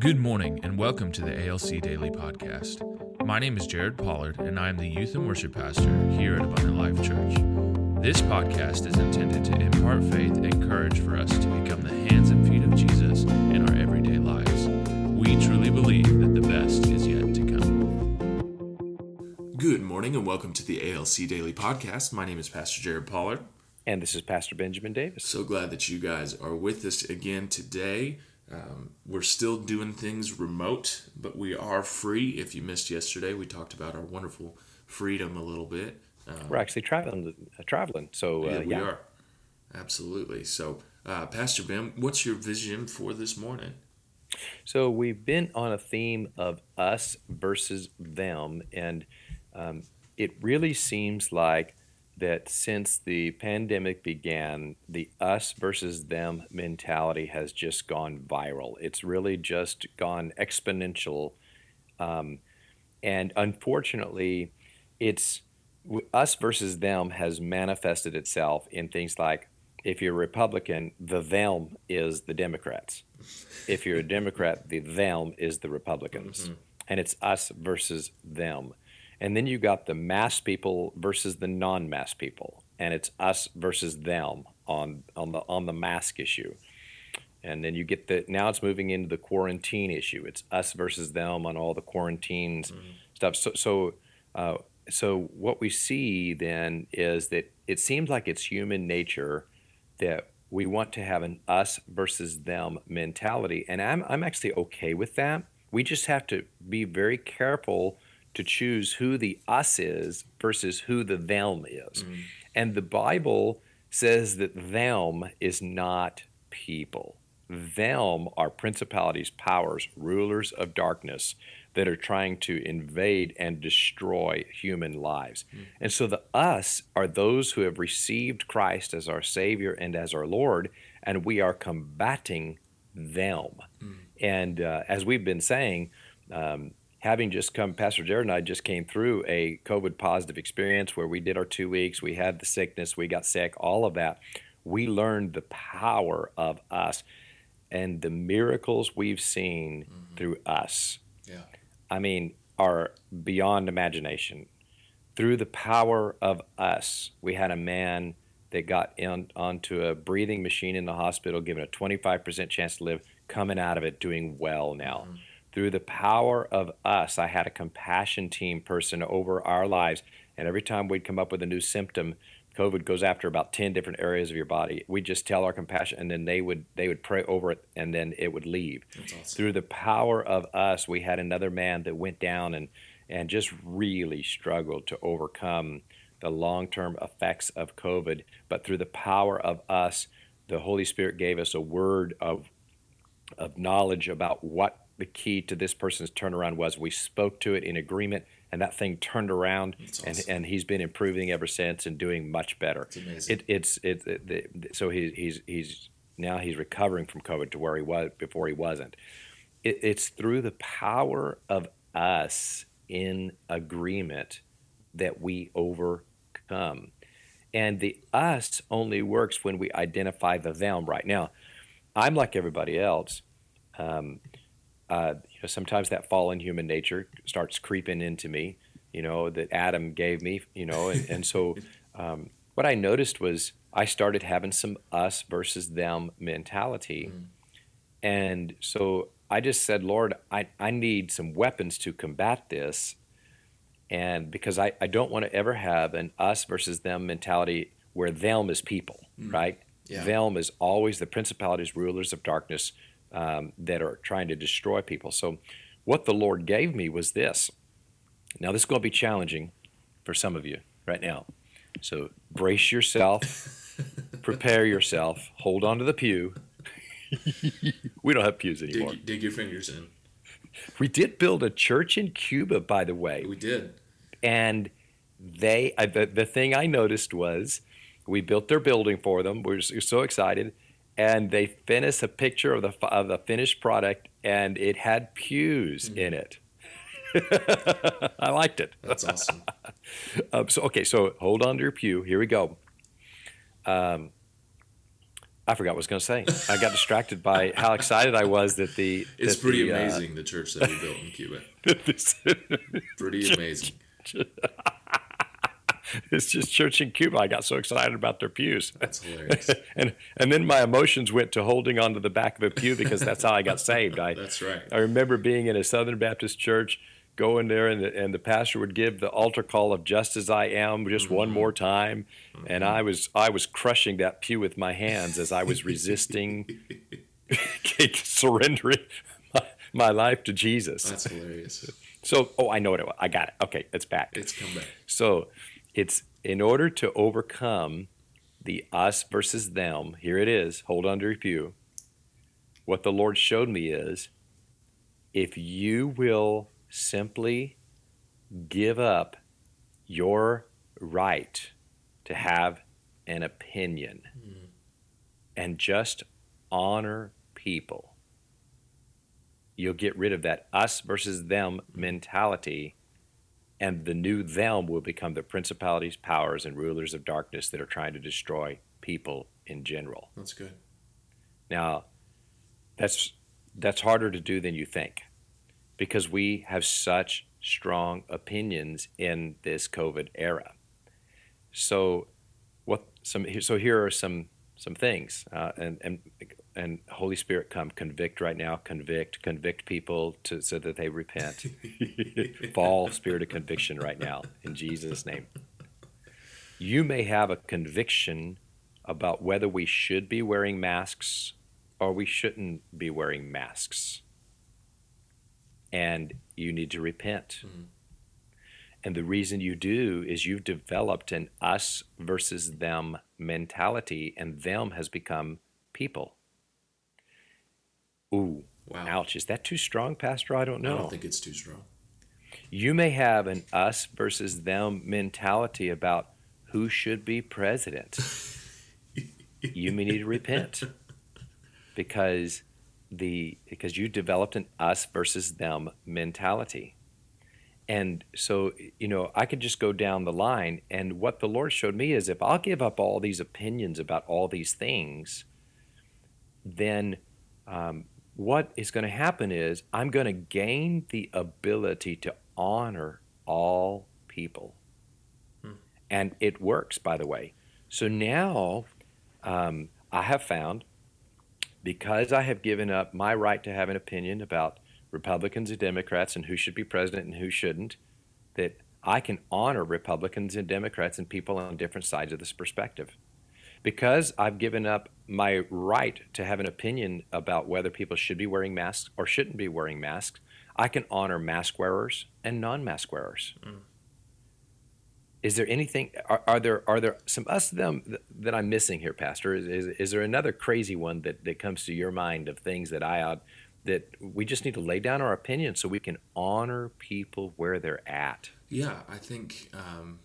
Good morning and welcome to the ALC Daily Podcast. My name is Jared Pollard and I am the Youth and Worship Pastor here at Abundant Life Church. This podcast is intended to impart faith and courage for us to become the hands and feet of Jesus in our everyday lives. We truly believe that the best is yet to come. Good morning and welcome to the ALC Daily Podcast. My name is Pastor Jared Pollard. And this is Pastor Benjamin Davis. So glad that you guys are with us again today. Um, we're still doing things remote, but we are free. If you missed yesterday, we talked about our wonderful freedom a little bit. Um, we're actually traveling, uh, traveling. So uh, yeah, we are absolutely. So, uh, Pastor Ben, what's your vision for this morning? So we've been on a theme of us versus them, and um, it really seems like that since the pandemic began, the us versus them mentality has just gone viral. It's really just gone exponential. Um, and unfortunately, it's us versus them has manifested itself in things like if you're a Republican, the them is the Democrats. If you're a Democrat, the them is the Republicans. Mm-hmm. And it's us versus them. And then you got the mass people versus the non-mass people, and it's us versus them on on the on the mask issue. And then you get the now it's moving into the quarantine issue. It's us versus them on all the quarantines mm-hmm. stuff. So so uh, so what we see then is that it seems like it's human nature that we want to have an us versus them mentality, and I'm I'm actually okay with that. We just have to be very careful to choose who the us is versus who the them is. Mm. And the Bible says that them is not people. Them are principalities, powers, rulers of darkness that are trying to invade and destroy human lives. Mm. And so the us are those who have received Christ as our Savior and as our Lord, and we are combating them. Mm. And uh, as we've been saying, um, having just come, Pastor Jared and I just came through a COVID positive experience where we did our two weeks, we had the sickness, we got sick, all of that. We learned the power of us and the miracles we've seen mm-hmm. through us. Yeah. I mean, are beyond imagination. Through the power of us, we had a man that got in, onto a breathing machine in the hospital, given a 25% chance to live, coming out of it doing well now. Mm-hmm through the power of us, I had a compassion team person over our lives. And every time we'd come up with a new symptom, COVID goes after about 10 different areas of your body. We just tell our compassion and then they would they would pray over it and then it would leave. Awesome. Through the power of us, we had another man that went down and and just really struggled to overcome the long-term effects of COVID, but through the power of us, the Holy Spirit gave us a word of of knowledge about what the key to this person's turnaround was we spoke to it in agreement and that thing turned around awesome. and, and he's been improving ever since and doing much better it's amazing. It, it's it, it, so he, he's he's now he's recovering from covid to where he was before he wasn't it, it's through the power of us in agreement that we overcome and the us only works when we identify the them right now i'm like everybody else um, uh, you know, sometimes that fallen human nature starts creeping into me, you know, that Adam gave me, you know, and, and so um, what I noticed was I started having some us versus them mentality. Mm. And so I just said, Lord, I, I need some weapons to combat this. And because I, I don't want to ever have an us versus them mentality where them is people, mm. right? Yeah. Them is always the principalities, rulers of darkness, um, that are trying to destroy people. So, what the Lord gave me was this. Now, this is going to be challenging for some of you right now. So, brace yourself, prepare yourself, hold on to the pew. we don't have pews anymore. Dig, dig your fingers in. We did build a church in Cuba, by the way. We did. And they, uh, the, the thing I noticed was we built their building for them. We were so excited and they finished a picture of the of the finished product, and it had pews mm-hmm. in it. I liked it. That's awesome. um, so okay, so hold on to your pew. Here we go. Um, I forgot what I was going to say. I got distracted by how excited I was that the. It's that pretty the, uh, amazing the church that we built in Cuba. Pretty amazing. it's just church in Cuba. I got so excited about their pews. That's hilarious. and and then my emotions went to holding on to the back of a pew because that's how I got saved. I That's right. I remember being in a Southern Baptist church, going there, and the, and the pastor would give the altar call of "Just as I am," just one mm-hmm. more time, and mm-hmm. I was I was crushing that pew with my hands as I was resisting surrendering my, my life to Jesus. That's hilarious. So, oh, I know what it was. I got it. Okay, it's back. It's come back. So it's in order to overcome the us versus them, here it is, hold on to your pew. What the Lord showed me is if you will simply give up your right to have an opinion hmm. and just honor people, you'll get rid of that us versus them hmm. mentality and the new them will become the principalities, powers, and rulers of darkness that are trying to destroy people in general. That's good. Now, that's that's harder to do than you think, because we have such strong opinions in this COVID era. So, what some so here are some some things, uh, and and and Holy Spirit come convict right now, convict, convict people to so that they repent. Fall spirit of conviction right now in Jesus' name. You may have a conviction about whether we should be wearing masks or we shouldn't be wearing masks. And you need to repent. Mhm. And the reason you do is you've developed an us versus them mentality, and them has become people. Ooh, Wow. ouch. Is that too strong, Pastor? I don't know. I don't think it's too strong. You may have an us versus them mentality about who should be president. you may need to repent because the because you developed an us versus them mentality. And so, you know, I could just go down the line and what the Lord showed me is if I'll give up all these opinions about all these things, then um, what is going to happen is I'm going to gain the ability to honor all people. Hmm. And it works, by the way. So now um, I have found, because I have given up my right to have an opinion about Republicans and Democrats and who should be president and who shouldn't, that I can honor Republicans and Democrats and people on different sides of this perspective because I've given up my right to have an opinion about whether people should be wearing masks or shouldn't be wearing masks, I can honor mask wearers and non-mask wearers. Mm. Is there anything? Are, are there are there some us them th- that I'm missing here, Pastor? Is, is is there another crazy one that that comes to your mind of things that I ought that we just need to lay down our opinion so we can honor people where they're at? Yeah, I think um,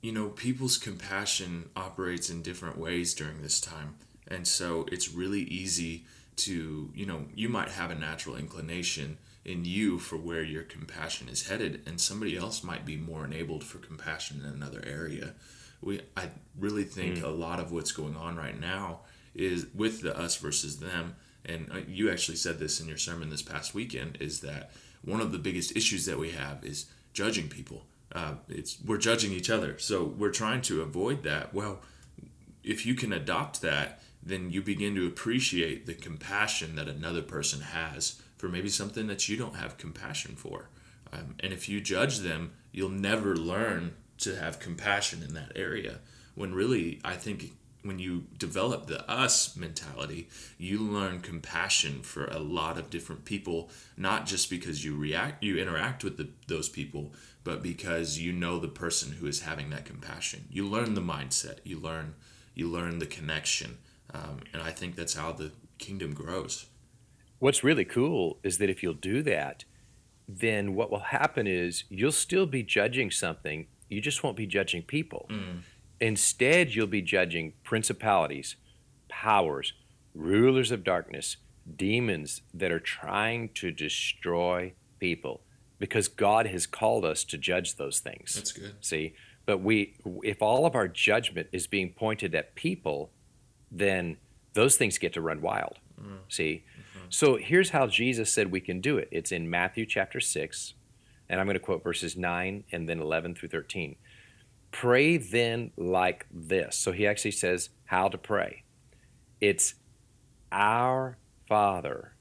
you know people's compassion operates in different ways during this time, and so it's really easy to you know you might have a natural inclination in you for where your compassion is headed, and somebody else might be more enabled for compassion in another area. We I really think a lot of what's going on right now is with the us versus them, and uh, you actually said this in your sermon this past weekend is that one of the biggest issues that we have is judging people. Uh, it's we're judging each other, so we're trying to avoid that. Well, if you can adopt that, then you begin to appreciate the compassion that another person has for maybe something that you don't have compassion for. Um, and if you judge them, you'll never learn to have compassion in that area. When really, I think when you develop the us mentality, you learn compassion for a lot of different people, not just because you react, you interact with the, those people, but because you know the person who is having that compassion. You learn the mindset, you learn, you learn the connection, um, and I think that's how the kingdom grows. What's really cool is that if you'll do that, then what will happen is you'll still be judging something, you just won't be judging people. Instead, you'll be judging principalities, powers, rulers of darkness, demons that are trying to destroy people because God has called us to judge those things. That's good. See, but we if all of our judgment is being pointed at people, then those things get to run wild. Mm. See? Mm-hmm. So here's how Jesus said we can do it. It's in Matthew chapter 6, and I'm going to quote verses 9 and then 11 through 13. Pray then like this. So he actually says how to pray. It's our Father.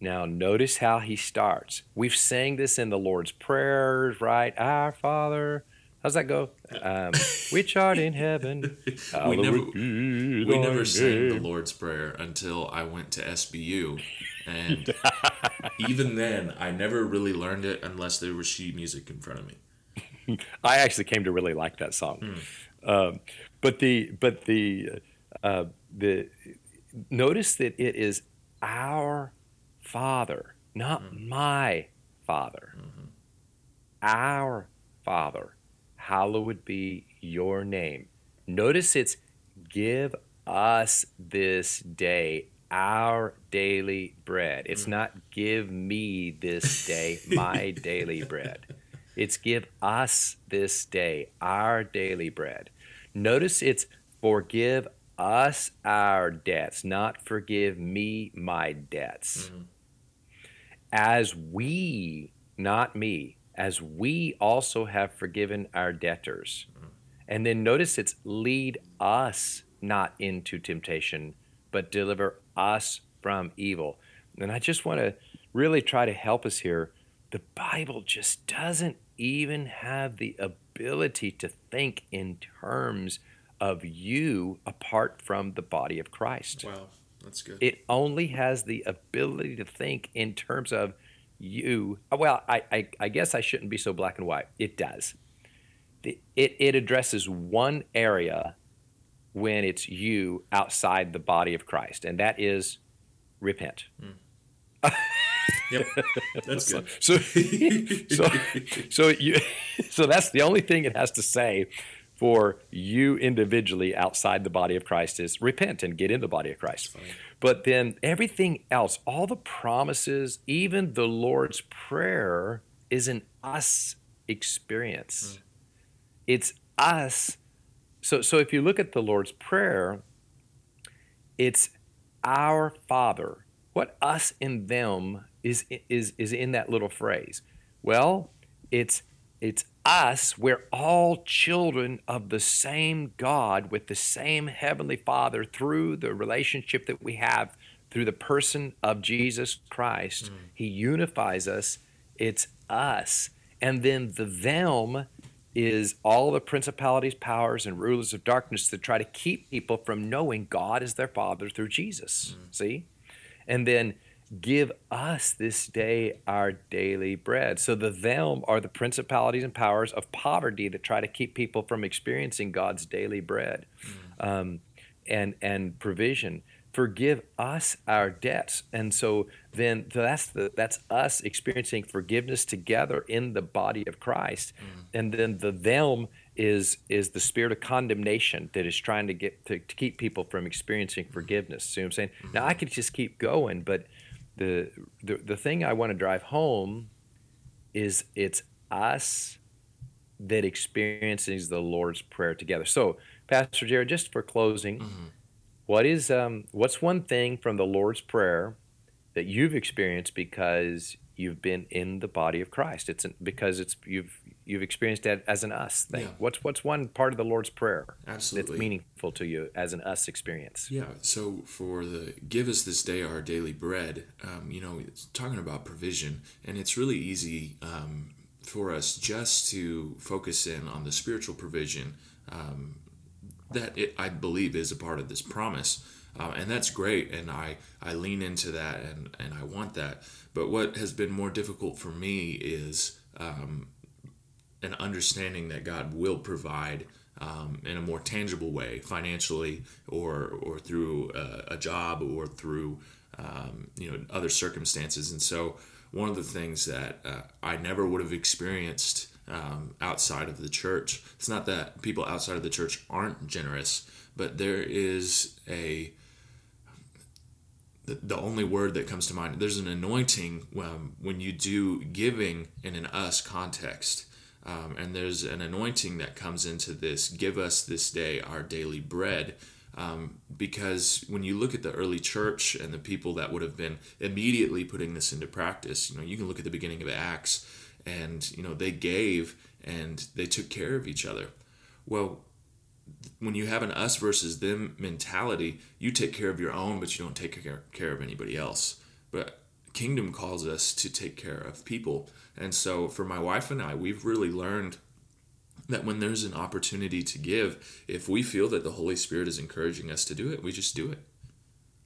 Now, notice how he starts. We've sang this in the Lord's prayers, right? Our Father. How's that go? Um, which art in heaven. we never we never sang the. Lord's Prayer until I went to SBU, and even then, I never really learned it unless there was sheet music in front of me. I actually came to really like that song. Um, but the but the uh, the notice that it is our Father, not my Father. Our Father, hallowed be your name. Notice it's give us this day our daily bread. It's not give me this day my daily bread. It's give us this day our daily bread. Notice it's forgive us our debts, not forgive me my debts. Mm-hmm. As we, not me, as we also have forgiven our debtors. Mm-hmm. And then notice it's lead us not into temptation, but deliver us from evil. And I just want to really try to help us here. The Bible just doesn't even have the ability to think in terms of you apart from the body of Christ. Wow, that's good. It only has the ability to think in terms of you. Well, I, I, I guess I shouldn't be so black and white. It does. The- It, it addresses one area when it's you outside the body of Christ, and that is repent. Hmm. yep, that's good. So, so, so you, so that's the only thing it has to say for you individually outside the body of Christ is repent and get in the body of Christ. But then everything else, all the promises, even the Lord's prayer, is an us experience. It's us. So, so if you look at the Lord's prayer, it's our Father. What us and them is is is in that little phrase. Well, it's it's us. We're all children of the same God with the same heavenly Father through the relationship that we have through the person of Jesus Christ. Mm. He unifies us. It's us. And then the them is all the principalities, powers, and rulers of darkness that try to keep people from knowing God as their Father through Jesus. Mm. See? And then give us this day our daily bread. So the them are the principalities and powers of poverty that try to keep people from experiencing God's daily bread mm. um, and, and provision. Forgive us our debts. And so then that's the that's us experiencing forgiveness together in the body of Christ. Mm. And then the them is is the spirit of condemnation that is trying to get to, to keep people from experiencing forgiveness. See what I'm saying? Now I mm-hmm. could just keep going, but the the, the thing I want to drive home is it's us that experiences the Lord's prayer together. So, Pastor Jared, just for closing, what is um, what's one thing from the Lord's prayer that you've experienced because you've been in the body of Christ? It's because it's you've you've experienced that as an us thing. Yeah. What's what's one part of the Lord's prayer Absolutely. that's meaningful to you as an us experience? Yeah, so for the give us this day our daily bread, um, you know, it's talking about provision, and it's really easy um, for us just to focus in on the spiritual provision um, that it, I believe is a part of this promise. Uh, and that's great, and I, I lean into that and, and I want that. But what has been more difficult for me is um, an understanding that God will provide um, in a more tangible way, financially, or or through a, a job, or through um, you know other circumstances. And so, one of the things that uh, I never would have experienced um, outside of the church. It's not that people outside of the church aren't generous, but there is a the, the only word that comes to mind there's an anointing um, when you do giving in an us context um, and there's an anointing that comes into this give us this day our daily bread Um, because when you look at the early church and the people that would have been immediately putting this into practice, you know, you can look at the beginning of Acts and, you know, they gave and they took care of each other. Well, when you have an us versus them mentality, you take care of your own, but you don't take care of anybody else. But kingdom calls us to take care of people. And so for my wife and I, we've really learned that when there's an opportunity to give, if we feel that the Holy Spirit is encouraging us to do it, we just do it.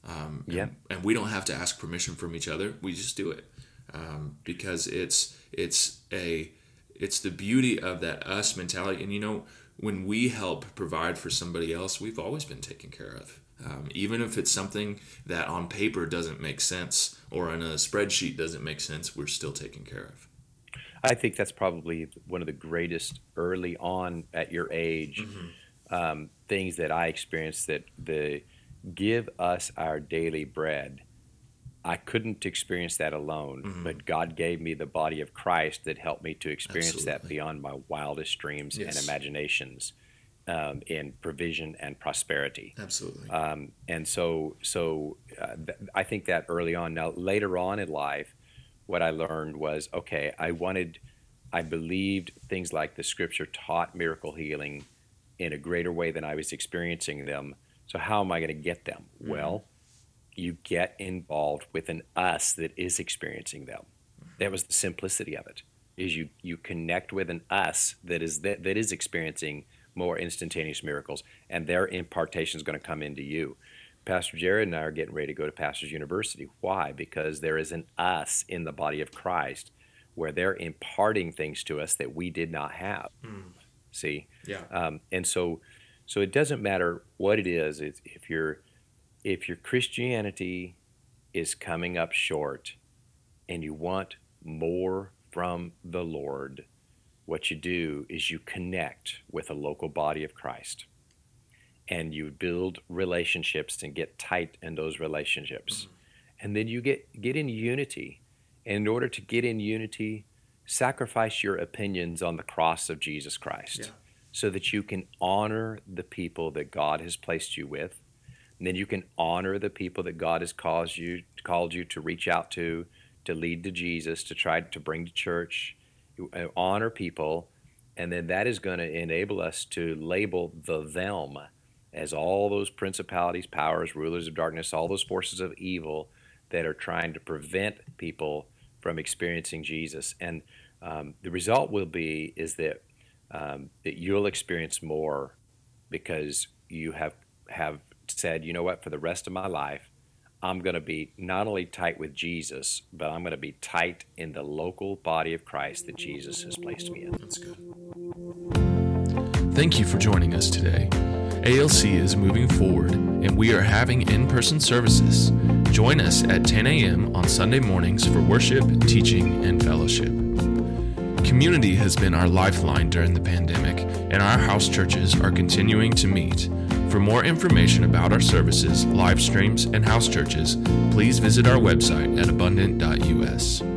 Um, yeah. And, and, we don't have to ask permission from each other. We just do it um, because it's it's a it's the beauty of that us mentality. And you know, when we help provide for somebody else, we've always been taken care of. Um, even if it's something that on paper doesn't make sense or on a spreadsheet doesn't make sense, we're still taken care of. I think that's probably one of the greatest early on at your age mm-hmm. um, things that I experienced that the give us our daily bread. I couldn't experience that alone, mm-hmm. but God gave me the body of Christ that helped me to experience Absolutely. that beyond my wildest dreams yes. and imaginations um, in provision and prosperity. Absolutely. Um, and so, so uh, th- I think that early on. Now, later on in life, what I learned was okay, I wanted, I believed things like the scripture taught miracle healing in a greater way than I was experiencing them. So, how am I going to get them? Mm-hmm. Well, you get involved with an us that is experiencing them. That was the simplicity of it. Is you you connect with an us that is that, that is experiencing more instantaneous miracles, and their impartation is going to come into you. Pastor Jared and I are getting ready to go to Pastors University. Why? Because there is an us in the body of Christ where they're imparting things to us that we did not have. Mm. See? Yeah. Um, and so, so it doesn't matter what it is. It's, if your if your Christianity is coming up short, and you want more from the Lord, what you do is you connect with a local body of Christ and you build relationships and get tight in those relationships. Mm-hmm. And then you get, get in unity. And in order to get in unity, sacrifice your opinions on the cross of Jesus Christ yeah. so that you can honor the people that God has placed you with. And then you can honor the people that God has caused you, called you to reach out to, to lead to Jesus, to try to bring to church honor people, and then that is going to enable us to label the them as all those principalities, powers, rulers of darkness, all those forces of evil that are trying to prevent people from experiencing Jesus. And um, the result will be is that um, that you'll experience more because you have have said, you know what, for the rest of my life, I'm going to be not only tight with Jesus, but I'm going to be tight in the local body of Christ that Jesus has placed me in. That's good. Thank you for joining us today. ALC is moving forward and we are having in person services. Join us at 10 a.m. on Sunday mornings for worship, teaching, and fellowship. Community has been our lifeline during the pandemic, and our house churches are continuing to meet. For more information about our services, live streams, and house churches, please visit our website at abundant.us.